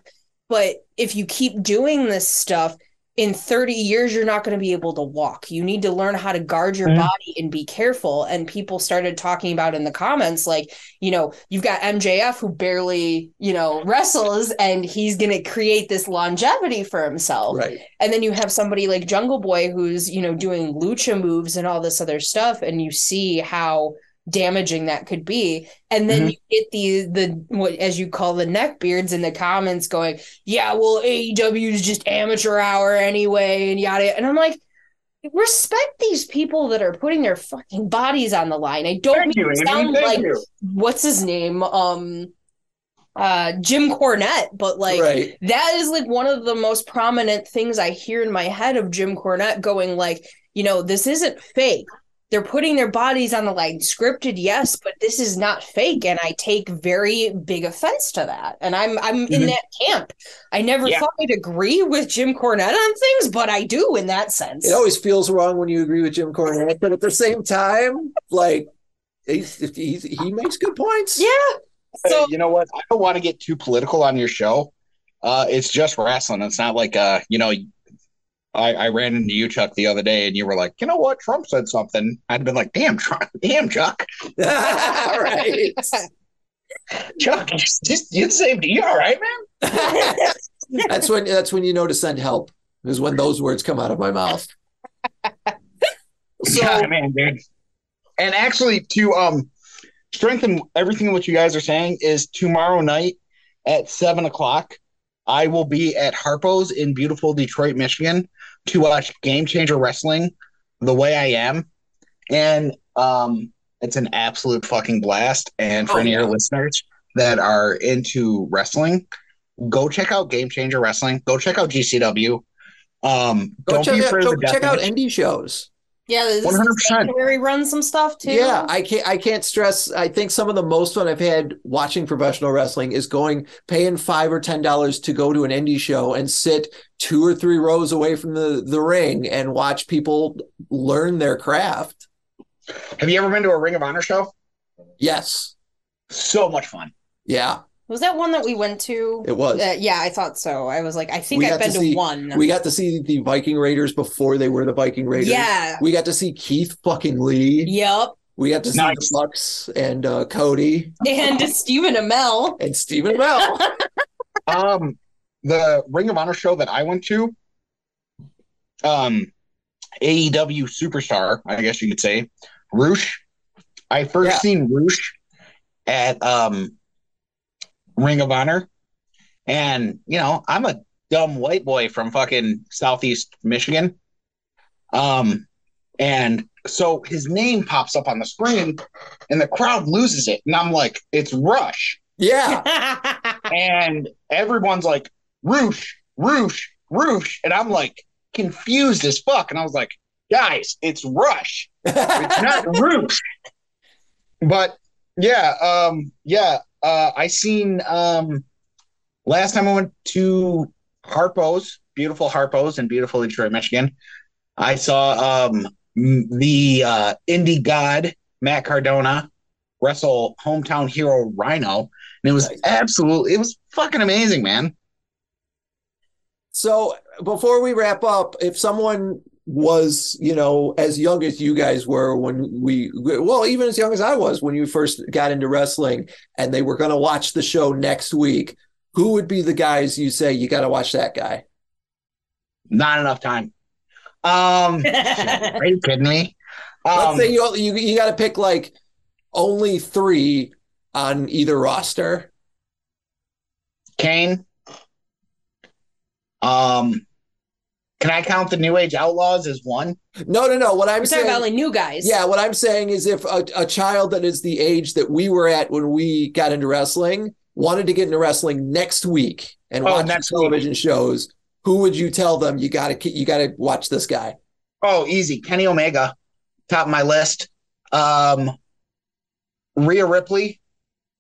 But if you keep doing this stuff in 30 years you're not going to be able to walk you need to learn how to guard your Mhm. body and be careful and people started talking about in the comments like you know you've got mjf who barely you know wrestles and he's going to create this longevity for himself Right. and then you have somebody like jungle boy who's you know doing lucha moves and all this other stuff and you see how damaging that could be and then Mhm. you get the the what as you call the neck beards in the comments going yeah well AEW is just amateur hour anyway and yada and I'm like respect these people that are putting their fucking bodies on the line I don't thank mean you, Amy. sound Thank like you. what's his name um uh Jim Cornette but like right. that is like one of the most prominent things I hear in my head of Jim Cornette going like, you know, this isn't fake. They're putting their bodies on the line. Scripted, yes, but this is not fake. And I take very big offense to that. And I'm I'm in Mhm. that camp. I never Yeah. thought I'd agree with Jim Cornette on things, but I do in that sense. It always feels wrong when you agree with Jim Cornette, but at the same time, like he's, he's he makes good points. yeah. Hey, So you know what? I don't want to get too political on your show. Uh, it's just wrestling. It's not like uh, you know, I, I ran into you, Chuck, the other day, and you were like, you know what? Trump said something. I'd been like, damn, Trump, damn, Chuck, all right. Chuck, you just you saved. You all right, man? that's when that's when you know to send help. Is when those words come out of my mouth. So yeah, man, dude. And actually, to um strengthen everything what you guys are saying is tomorrow night at seven o'clock. I will be at Harpo's in beautiful Detroit, Michigan, to watch Game Changer Wrestling the way I am, and um, it's an absolute fucking blast. And for Oh, any of yeah. your listeners that are into wrestling, go check out Game Changer Wrestling. Go check out GCW. Um, go don't check be afraid go of the check out indie shows. Yeah, this 100%. Sanctuary runs some stuff too. Yeah, I can't I can't stress. I think some of the most fun I've had watching professional wrestling is going paying five or ten dollars to go to an indie show and sit two or three rows away from the the ring and watch people learn their craft. Have you ever been to a Ring of Honor show? Yes, So much fun. yeah, Was that one that we went to? it was. Uh, yeah, I thought so. I was like, I think We I've got to been to, one. We got to see the Viking Raiders before they were the Viking Raiders. yeah. We got to see Keith fucking Lee. Yep. We got to see Nice. the Bucks and uh, Cody And Stephen Amell. and Stephen Amell. Um, the Ring of Honor show that I went to, um, AEW superstar, I guess you could say, Roosh. I first Yeah. seen Roosh at um Ring of Honor, and you know I'm a dumb white boy from fucking Southeast Michigan, um, and so his name pops up on the screen, and the crowd loses it, and I'm like, it's Rush. Yeah, and everyone's like roosh roosh roosh and i'm like confused as fuck. And i was like guys it's rush. It's not roosh but yeah um yeah uh i seen um last time i went to harpo's beautiful harpo's in beautiful detroit michigan I saw um the uh, indie god Matt Cardona wrestle hometown hero Rhino, and it was Nice. absolutely it was fucking amazing, man. So before we wrap up, if someone was, you know, as young as you guys were when we, well, even as young as I was when you first got into wrestling, and they were going to watch the show next week, who would be the guys you say you got to watch that guy? Not enough time. Um, are you kidding me? Let's Um, say you you, you got to pick like only three on either roster. Kane. Um, can I count the New Age Outlaws as one? No, no, no. What I'm We're saying, talking about like new guys. yeah, what I'm saying is if a, a child that is the age that we were at when we got into wrestling wanted to get into wrestling next week and Oh, watch next television shows, who would you tell them you got to you got to watch this guy? Oh, easy. Kenny Omega, top of my list. Um, Rhea Ripley.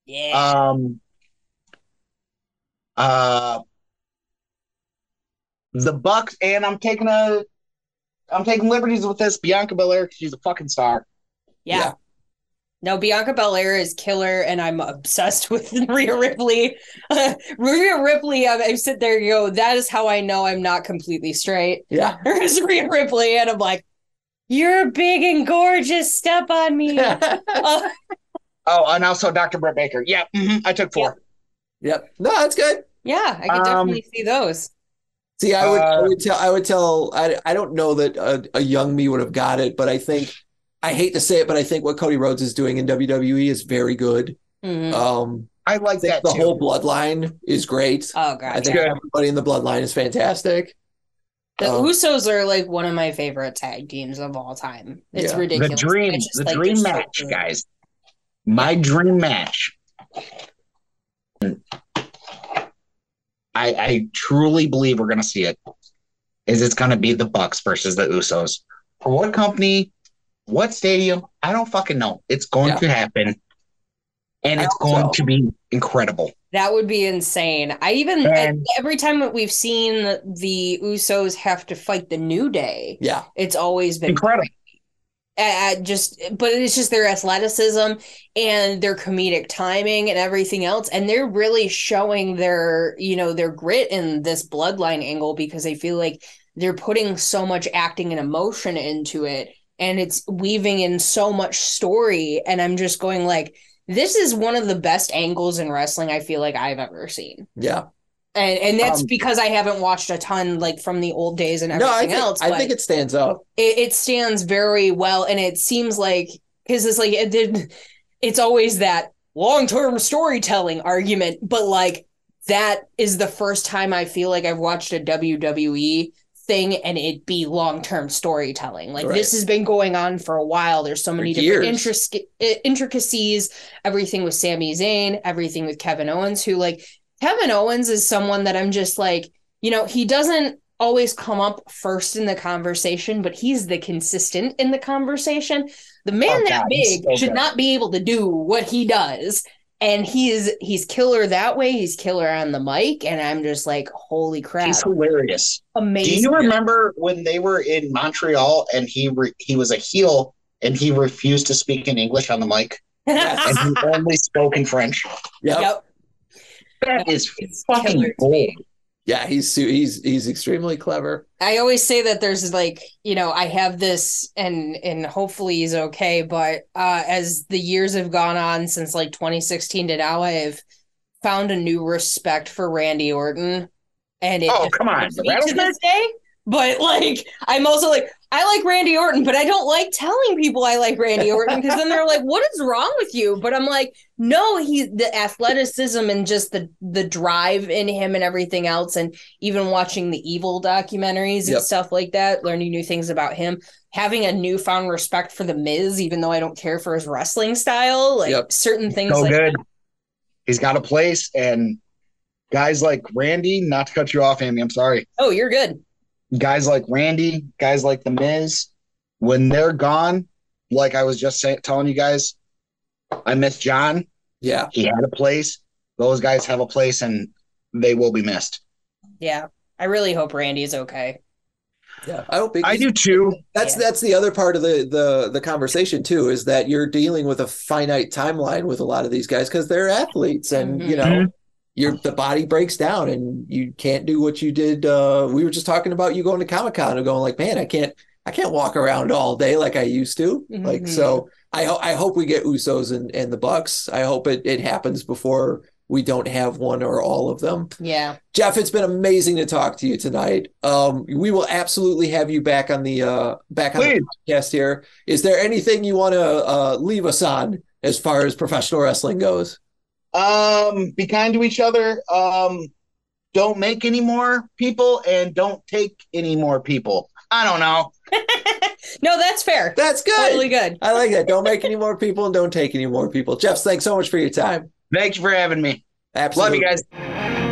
Yeah. Um, uh, the Bucks, and I'm taking a, I'm taking liberties with this. Bianca Belair, she's a fucking star. yeah. yeah. No, Bianca Belair is killer, and I'm obsessed with Rhea Ripley. Rhea Ripley, I, I sit there and go, that is how I know I'm not completely straight. Yeah. There's Rhea Ripley, and I'm like, you're big and gorgeous. Step on me. Uh, Oh, and also Dr. Britt Baker. Yeah, mhm, I took four. yep. No, that's good. yeah, I can Um, definitely see those. See, I would, I Uh, would tell, I would tell, I, I don't know that a, a young me would have got it, but I think, I hate to say it, but I think what Cody Rhodes is doing in WWE is very good. Mhm. Um, I I like think that the too. whole bloodline is great. oh god, I think yeah. everybody in the bloodline is fantastic. The Um, Usos are like one of my favorite tag teams of all time. It's Yeah. the dream, just, the like, dream they're so match, guys. My dream match. I, I truly believe we're gonna see it. Is it's gonna be the Bucks versus the Usos? For what company? What stadium? I don't fucking know. It's going Yeah. to happen, and I it's going so. to be incredible. That would be insane. I even And- every time that we've seen the Usos have to fight the New Day, Yeah. it's always been Incredible. Uh, just but it's just their athleticism and their comedic timing and everything else. And they're really showing their you know their grit in this bloodline angle because they feel like they're putting so much acting and emotion into it. And it's weaving in so much story. And I'm just going like this is one of the best angles in wrestling I feel like I've ever seen. Yeah. And and that's Um, because I haven't watched a ton like from the old days and No, I everything think, else I think it stands up. it, it stands very well and it seems like because it's like it did it's always that long-term storytelling argument but like that is the first time i feel like i've watched a wwe thing and it be long-term storytelling like Right. this has been going on for a while there's so For many different intric- intricacies everything with Sami Zayn everything with Kevin Owens who like Kevin Owens is someone that I'm just like you know he doesn't always come up first in the conversation, but he's the consistent in the conversation. The man Oh, that God, big so should good. not be able to do what he does. And he's he's killer that way. He's killer on the mic, and I'm just like, holy crap, He's hilarious. Amazing. Do you remember when they were in Montreal and he re- he was a heel and he refused to speak in English on the mic and he only spoke in French? Yep. yep, That is fucking killer gold. Yeah. He's he's he's extremely clever. I always say that there's like, you know, I have this and and hopefully he's okay, but uh as the years have gone on since like 2016 to now, I've found a new respect for Randy Orton. And it Oh, come on. defines The me to this day. But like I'm also like, I like Randy Orton, but I don't like telling people I like Randy Orton because then they're like, what is wrong with you? But I'm like, no, he the athleticism and just the the drive in him and everything else, and even watching the evil documentaries and Yep. stuff like that, learning new things about him, having a newfound respect for the Miz, even though I don't care for his wrestling style, like Yep. certain things So like good. He's got a place and guys like Randy, not to cut you off, Amy, I'm sorry. oh, you're good. Guys like Randy, guys like The Miz, when they're gone, like I was just say- telling you guys, I miss John. Yeah. He had a place. Those guys have a place and they will be missed. Yeah. I really hope Randy's okay. Yeah, I hope I do too. That's Yeah. that's the other part of the the the conversation too is that you're dealing with a finite timeline with a lot of these guys because they're athletes and you know Mhm. Your the body breaks down and you can't do what you did. Uh, we were just talking about you going to Comic Con and going like, man, I can't I can't walk around all day like I used to. Like Mhm. so, I ho- I hope we get Usos and and the Bucks. I hope it it happens before we don't have one or all of them. Yeah. Jeff, it's been amazing to talk to you tonight. Um, we will absolutely have you back on the uh, back on Please. the podcast here. Is there anything you want to uh, leave us on as far as professional wrestling goes? Um, be kind to each other. Um, don't make any more people and don't take any more people. I don't know. no, that's fair. That's good. Totally good. I like that. Don't make any more people and don't take any more people. Jeff, thanks so much for your time. Thank you for having me. Absolutely. Love you guys.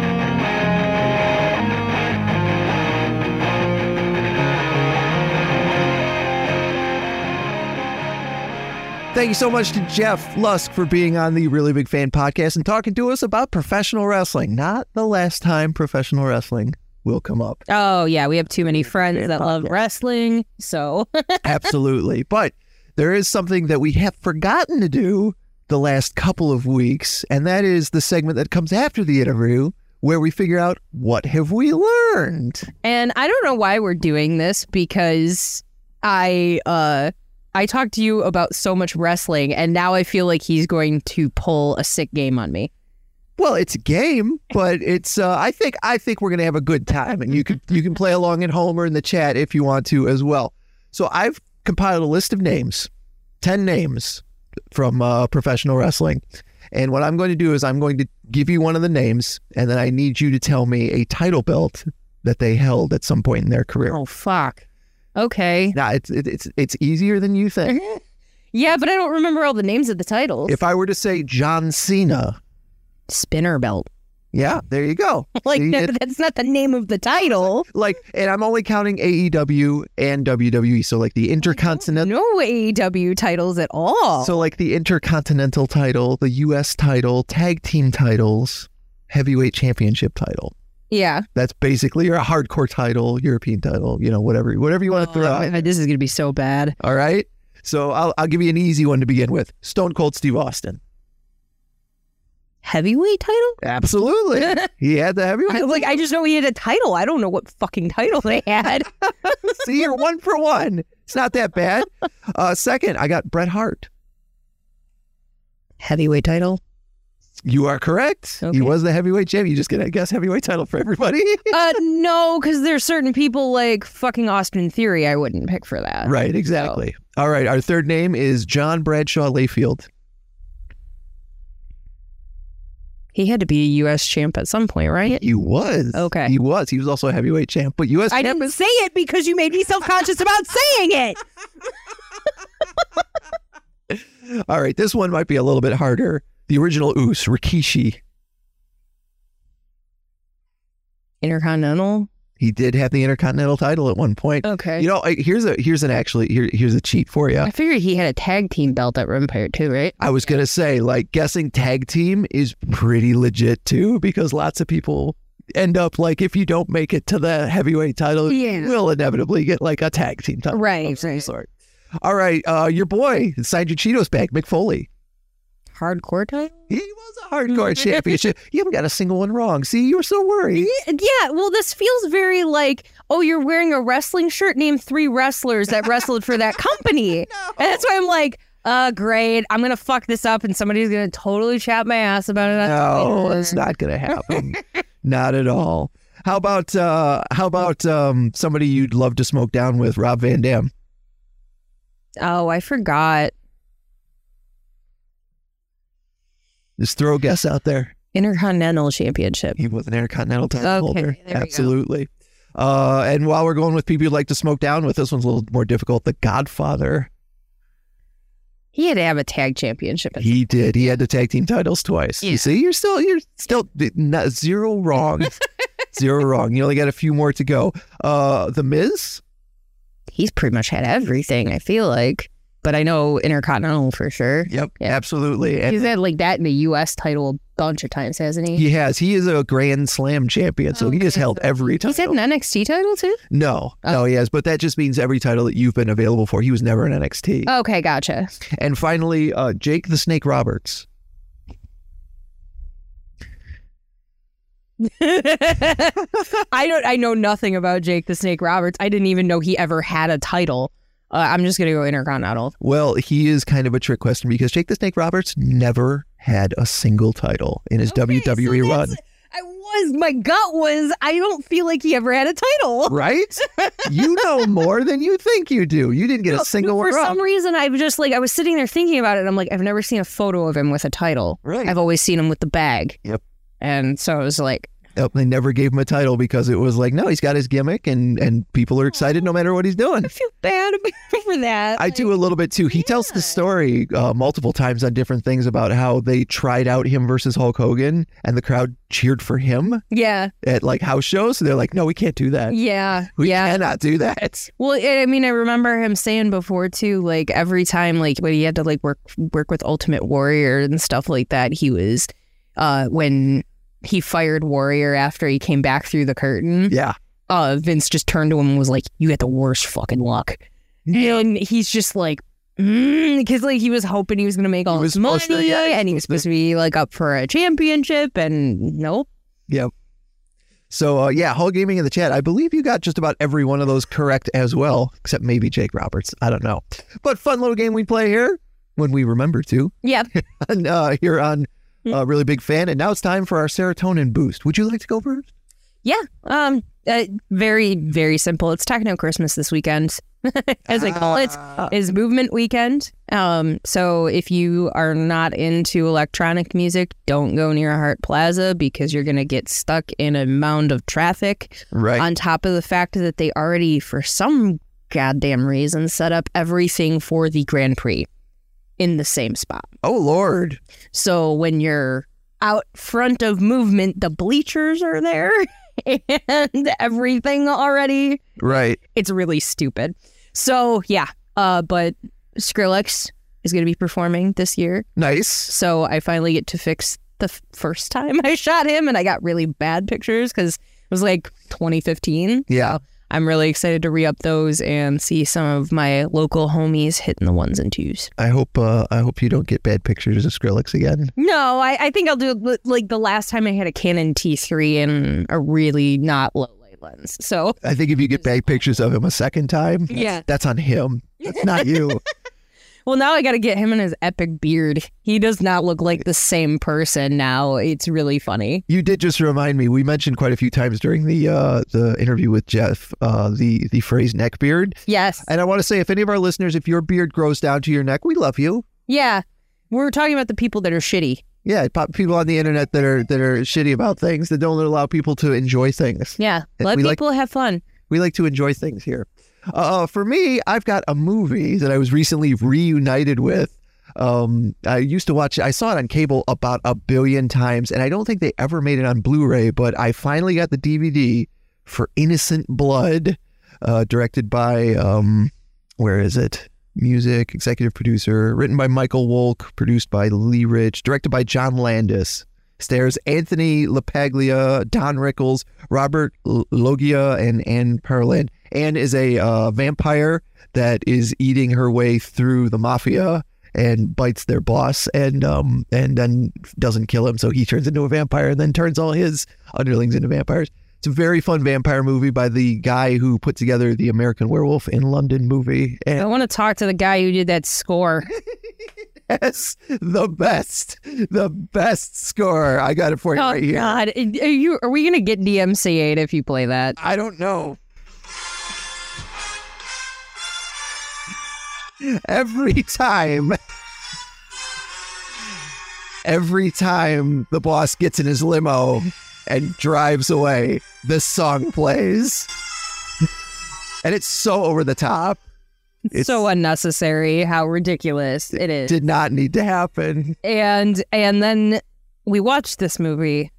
Thank you so much to Jeff Lusk for being on the Really Big Fan podcast and talking to us about professional wrestling. Not the last time professional wrestling will come up. Oh yeah, we have too many friends that love wrestling. So Absolutely. But there is something that we have forgotten to do the last couple of weeks, and that is the segment that comes after the interview where we figure out what have we learned. And I don't know why we're doing this because I uh I talked to you about so much wrestling and now I feel like he's going to pull a sick game on me. Well, it's a game, but it's uh, I think I think we're gonna have a good time, and you can you can play along at home or in the chat if you want to as well. So I've compiled a list of names, ten names from uh, professional wrestling, and what I'm going to do is I'm going to give you one of the names, and then I need you to tell me a title belt that they held at some point in their career. Oh fuck. Okay. Now it's it, it's it's easier than you think. Yeah, but I don't remember all the names of the titles. If I were to say John Cena, Spinner belt. yeah, there you go. Like See, no, it- that's not the name of the title. like, and I'm only counting AEW and WWE. So like the Intercontinental. No AEW titles at all. So like the Intercontinental title, the U.S. title, tag team titles, heavyweight championship title. Yeah. That's basically your hardcore title, European title, you know, whatever, whatever you want to throw. out. Oh, this is gonna be so bad. All right. So I'll I'll give you an easy one to begin with. Stone Cold Steve Austin. Heavyweight title? Absolutely. he had the I, heavyweight. like I just know he had a title. I don't know what fucking title they had. See, you're one for one. It's not that bad. Uh, second, I got Bret Hart. Heavyweight title? You are correct. Okay. He was the heavyweight champ. You just get a guess heavyweight title for everybody. Uh, no, because there's certain people like fucking Austin Theory. I wouldn't pick for that. right, exactly. All right, our third name is John Bradshaw Layfield. He had to be a U.S. champ at some point, right? He was. Okay. He was. He was also a heavyweight champ. But U.S. I champ didn't say it because you made me self conscious about saying it. All right. this one might be a little bit harder. The original Oos, Rikishi. Intercontinental. He did have the Intercontinental title at one point. Okay. You know, I- here's a here's an actually here here's a cheat for you. I figured he had a tag team belt at Empire too, right? I was gonna say, like, guessing tag team is pretty legit too, because lots of people end up like if you don't make it to the heavyweight title, Yeah. you will inevitably get like a tag team title Right, of some right. sort. All right, uh, your boy signed your Cheetos back, Mick Foley. Hardcore title. He was a hardcore championship. You haven't got a single one wrong. See, you were so worried. Yeah, well, this feels very like, oh, you're wearing a wrestling shirt. named three wrestlers that wrestled for that company. And that's why I'm like, uh, great. I'm gonna fuck this up, and somebody's gonna totally chat my ass about it. No, it's not gonna happen. not at all. How about uh, how about um, somebody you'd love to smoke down with, Rob Van Dam? Oh, I forgot. Just throw a guess out there. Intercontinental Championship. He was an Intercontinental title Okay, holder. Absolutely. Uh, and while we're going with people you'd like to smoke down with, this one's a little more difficult. The Godfather. He had to have a tag championship. He did. He had the tag team titles twice. Yeah. You see, you're still you're still not, zero wrong. zero wrong. You only got a few more to go. Uh, the Miz. He's pretty much had everything. I feel like. But I know Intercontinental for sure. Yep, Yeah. absolutely. And He's had like that in the U.S. title a bunch of times, hasn't he? he has. He is a Grand Slam champion, so he has held every title. He's had an NXT title too. No, Oh. no, he has. But that just means every title that you've been available for. He was never in NXT. Okay, gotcha. And finally, uh, Jake the Snake Roberts. I don't. I know nothing about Jake the Snake Roberts. I didn't even know he ever had a title. Uh, I'm just gonna go Intercontinental. Well, he is kind of a trick question because Jake the Snake Roberts never had a single title in his Okay, WWE E run. I was. My gut was. I don't feel like he ever had a title. Right? you know more than you think you do. You didn't get a single For some reason, I was just like I was sitting there thinking about it. and I'm like, I've never seen a photo of him with a title. Right. I've always seen him with the bag. Yep. And so I was like, they never gave him a title because it was like, no, he's got his gimmick and and people are excited no matter what he's doing. I feel bad for that. I do a little bit too. He tells the story uh, multiple times on different things about how they tried out him versus Hulk Hogan and the crowd cheered for him Yeah. at like house shows. So they're like, no, we can't do that. Yeah. We yeah. cannot do that. Well, I I mean, I remember him saying before too, like every time, like when he had to like work work with Ultimate Warrior and stuff like that, he was uh when he fired Warrior after he came back through the curtain. Yeah. Uh, Vince just turned to him and was like, "You got the worst fucking luck," and he's just like. Because like he was hoping he was gonna make all his money, to- yeah, and he was supposed to be like up for a championship, and nope. Yep. So uh, yeah, Hall Gaming in the chat. I believe you got just about every one of those correct as well, except maybe Jake Roberts. I don't know. But fun little game we play here when we remember to. Yeah, And, uh, here on uh, really big fan. And now it's time for our serotonin boost. Would you like to go first? Yeah. Um. Uh, very very simple. It's Techno Christmas this weekend, as I call it. Ah. Movement weekend. Um. So if you are not into electronic music, don't go near Hart Plaza because you're gonna get stuck in a mound of traffic. Right. On top of the fact that they already, for some goddamn reason, set up everything for the Grand Prix in the same spot. oh Lord. So when you're out front of movement, the bleachers are there and everything already. Right. It's really stupid. So yeah, uh, but Skrillex is going to be performing this year. Nice. So I finally get to fix the f- first time I shot him, and I got really bad pictures because it was like 2015. Yeah. So I'm really excited to re up those and see some of my local homies hitting the ones and twos. I hope. Uh, I hope you don't get bad pictures of Skrillex again. No, I, I think I'll do like the last time I had a Canon T3 and a really not low light lens. So I think if you get bad pictures of him a second time, that's, Yeah. that's on him. That's not you. Well, now I got to get him in his epic beard. He does not look like the same person now. It's really funny. You did just remind me. We mentioned quite a few times during the uh, the interview with Jeff uh, the the phrase neck beard, Yes. and I want to say if any of our listeners, if your beard grows down to your neck, we love you. Yeah. We're talking about the people that are shitty. Yeah, people on the internet that are that are shitty about things that don't allow people to enjoy things. Yeah. Let we like- people have fun. We like to enjoy things here. Uh, for me, I've got a movie that I was recently reunited with. Um, I used to watch. I saw it on cable about a billion times, and I don't think they ever made it on Blu-ray. But I finally got the DVD for Innocent Blood, uh, directed by um, where is it? Music, executive producer, written by Michael Wolk, produced by Lee Rich, directed by John Landis. Stars Anthony LaPaglia, Don Rickles, Robert L- Loggia, and Anne Perlin. Anne is a uh, vampire that is eating her way through the mafia and bites their boss, and um and then doesn't kill him, so he turns into a vampire, and then turns all his underlings into vampires. It's a very fun vampire movie by the guy who put together the American Werewolf in London movie, I want to talk to the guy who did that score. yes, the best, the best score. I got it for you Oh right here. God, are you? Are we gonna get DMCA'd if you play that? I don't know. Every time, every time the boss gets in his limo and drives away, this song plays. And it's so over the top. It's- so unnecessary. How ridiculous it is. Did not need to happen. and and then we watched this movie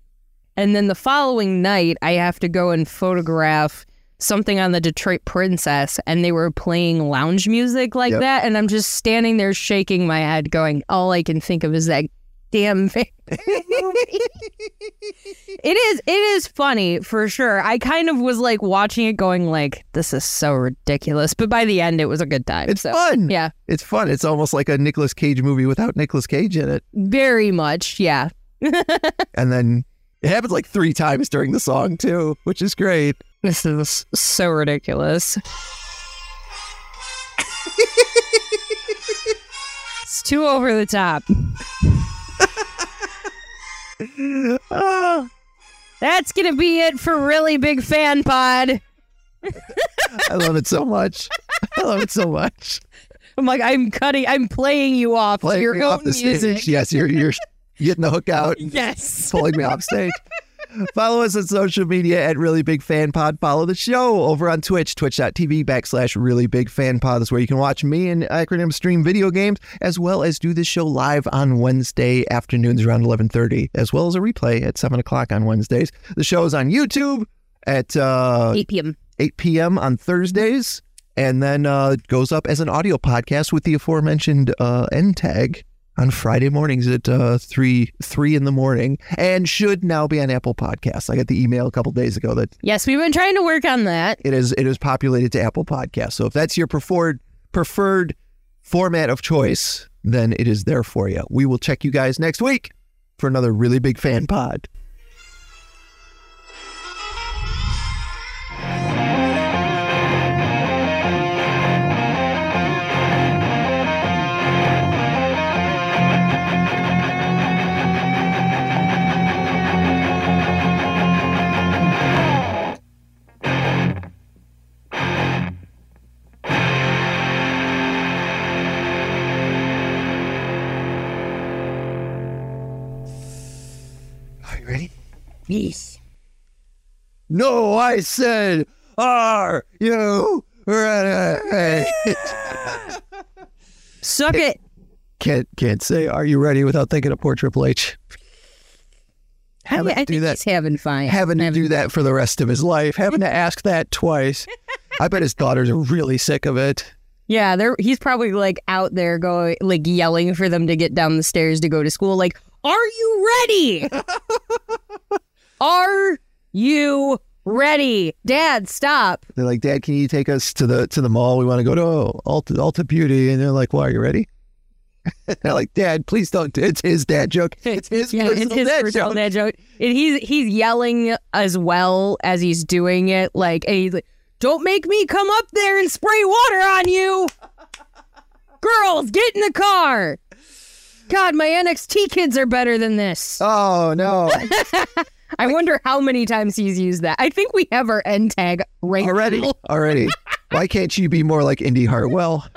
and then the following night i have to go and photograph something on the Detroit Princess and they were playing lounge music like Yep. that. And I'm just standing there shaking my head, going, all I can think of is that damn thing. it is it is funny for sure. I kind of was like watching it going like, this is so ridiculous. But by the end it was a good time. It's so fun. yeah. It's fun. It's almost like a Nicolas Cage movie without Nicolas Cage in it. Very much. Yeah. And then it happens like three times during the song too, which is great. This is so ridiculous. it's too over the top. Ah, That's gonna be it for really big fan pod. I love it so much. I love it so much. I'm like, I'm cutting, I'm playing you off Playing your own off the music. stage. Yes, you're you're getting the hook out. Yes. pulling me off stage. Follow us on social media at Really Big Fan Pod. Follow the show over on Twitch, twitch.tv backslash Really Big Fan Pod. That's where you can watch me and Acronym stream video games, as well as do this show live on Wednesday afternoons around 11.30, as well as a replay at 7 o'clock on Wednesdays. The show is on YouTube at uh, 8 p.m. 8 p.m. on Thursdays, and then uh, goes up as an audio podcast with the aforementioned uh, end tag on Friday mornings at uh, three three in the morning, and should now be on Apple Podcasts. I got the email a couple days ago that Yes, we've been trying to work on that. it is it is populated to Apple Podcasts. So if that's your preferred preferred format of choice, then it is there for you. We will check you guys next week for another really big fan pod. Yes. No, I said, are you ready? Suck it. can't can't say are you ready without thinking of poor Triple H. Having I to think do that- he's having fun. Having to Having- do that for the rest of his life, having to ask that twice. I bet his daughters are really sick of it. Yeah, they're he's probably like out there going like yelling for them to get down the stairs to go to school. Like, are you ready? are you ready? Dad, stop. They're like, Dad, can you take us to the to the mall? We want to go to oh, Ulta Ulta Beauty. And they're like, Why are you ready? they're like, Dad, please don't. It's his dad joke. It's his yeah, personal it's his dad personal joke. dad joke. And he's he's yelling as well as he's doing it. Like, and he's like, "Don't make me come up there and spray water on you, girls. Get in the car." God, my NXT kids are better than this. Oh no! I wonder how many times he's used that. I think we have our end tag right already, now. already. Why can't you be more like Indy Hartwell?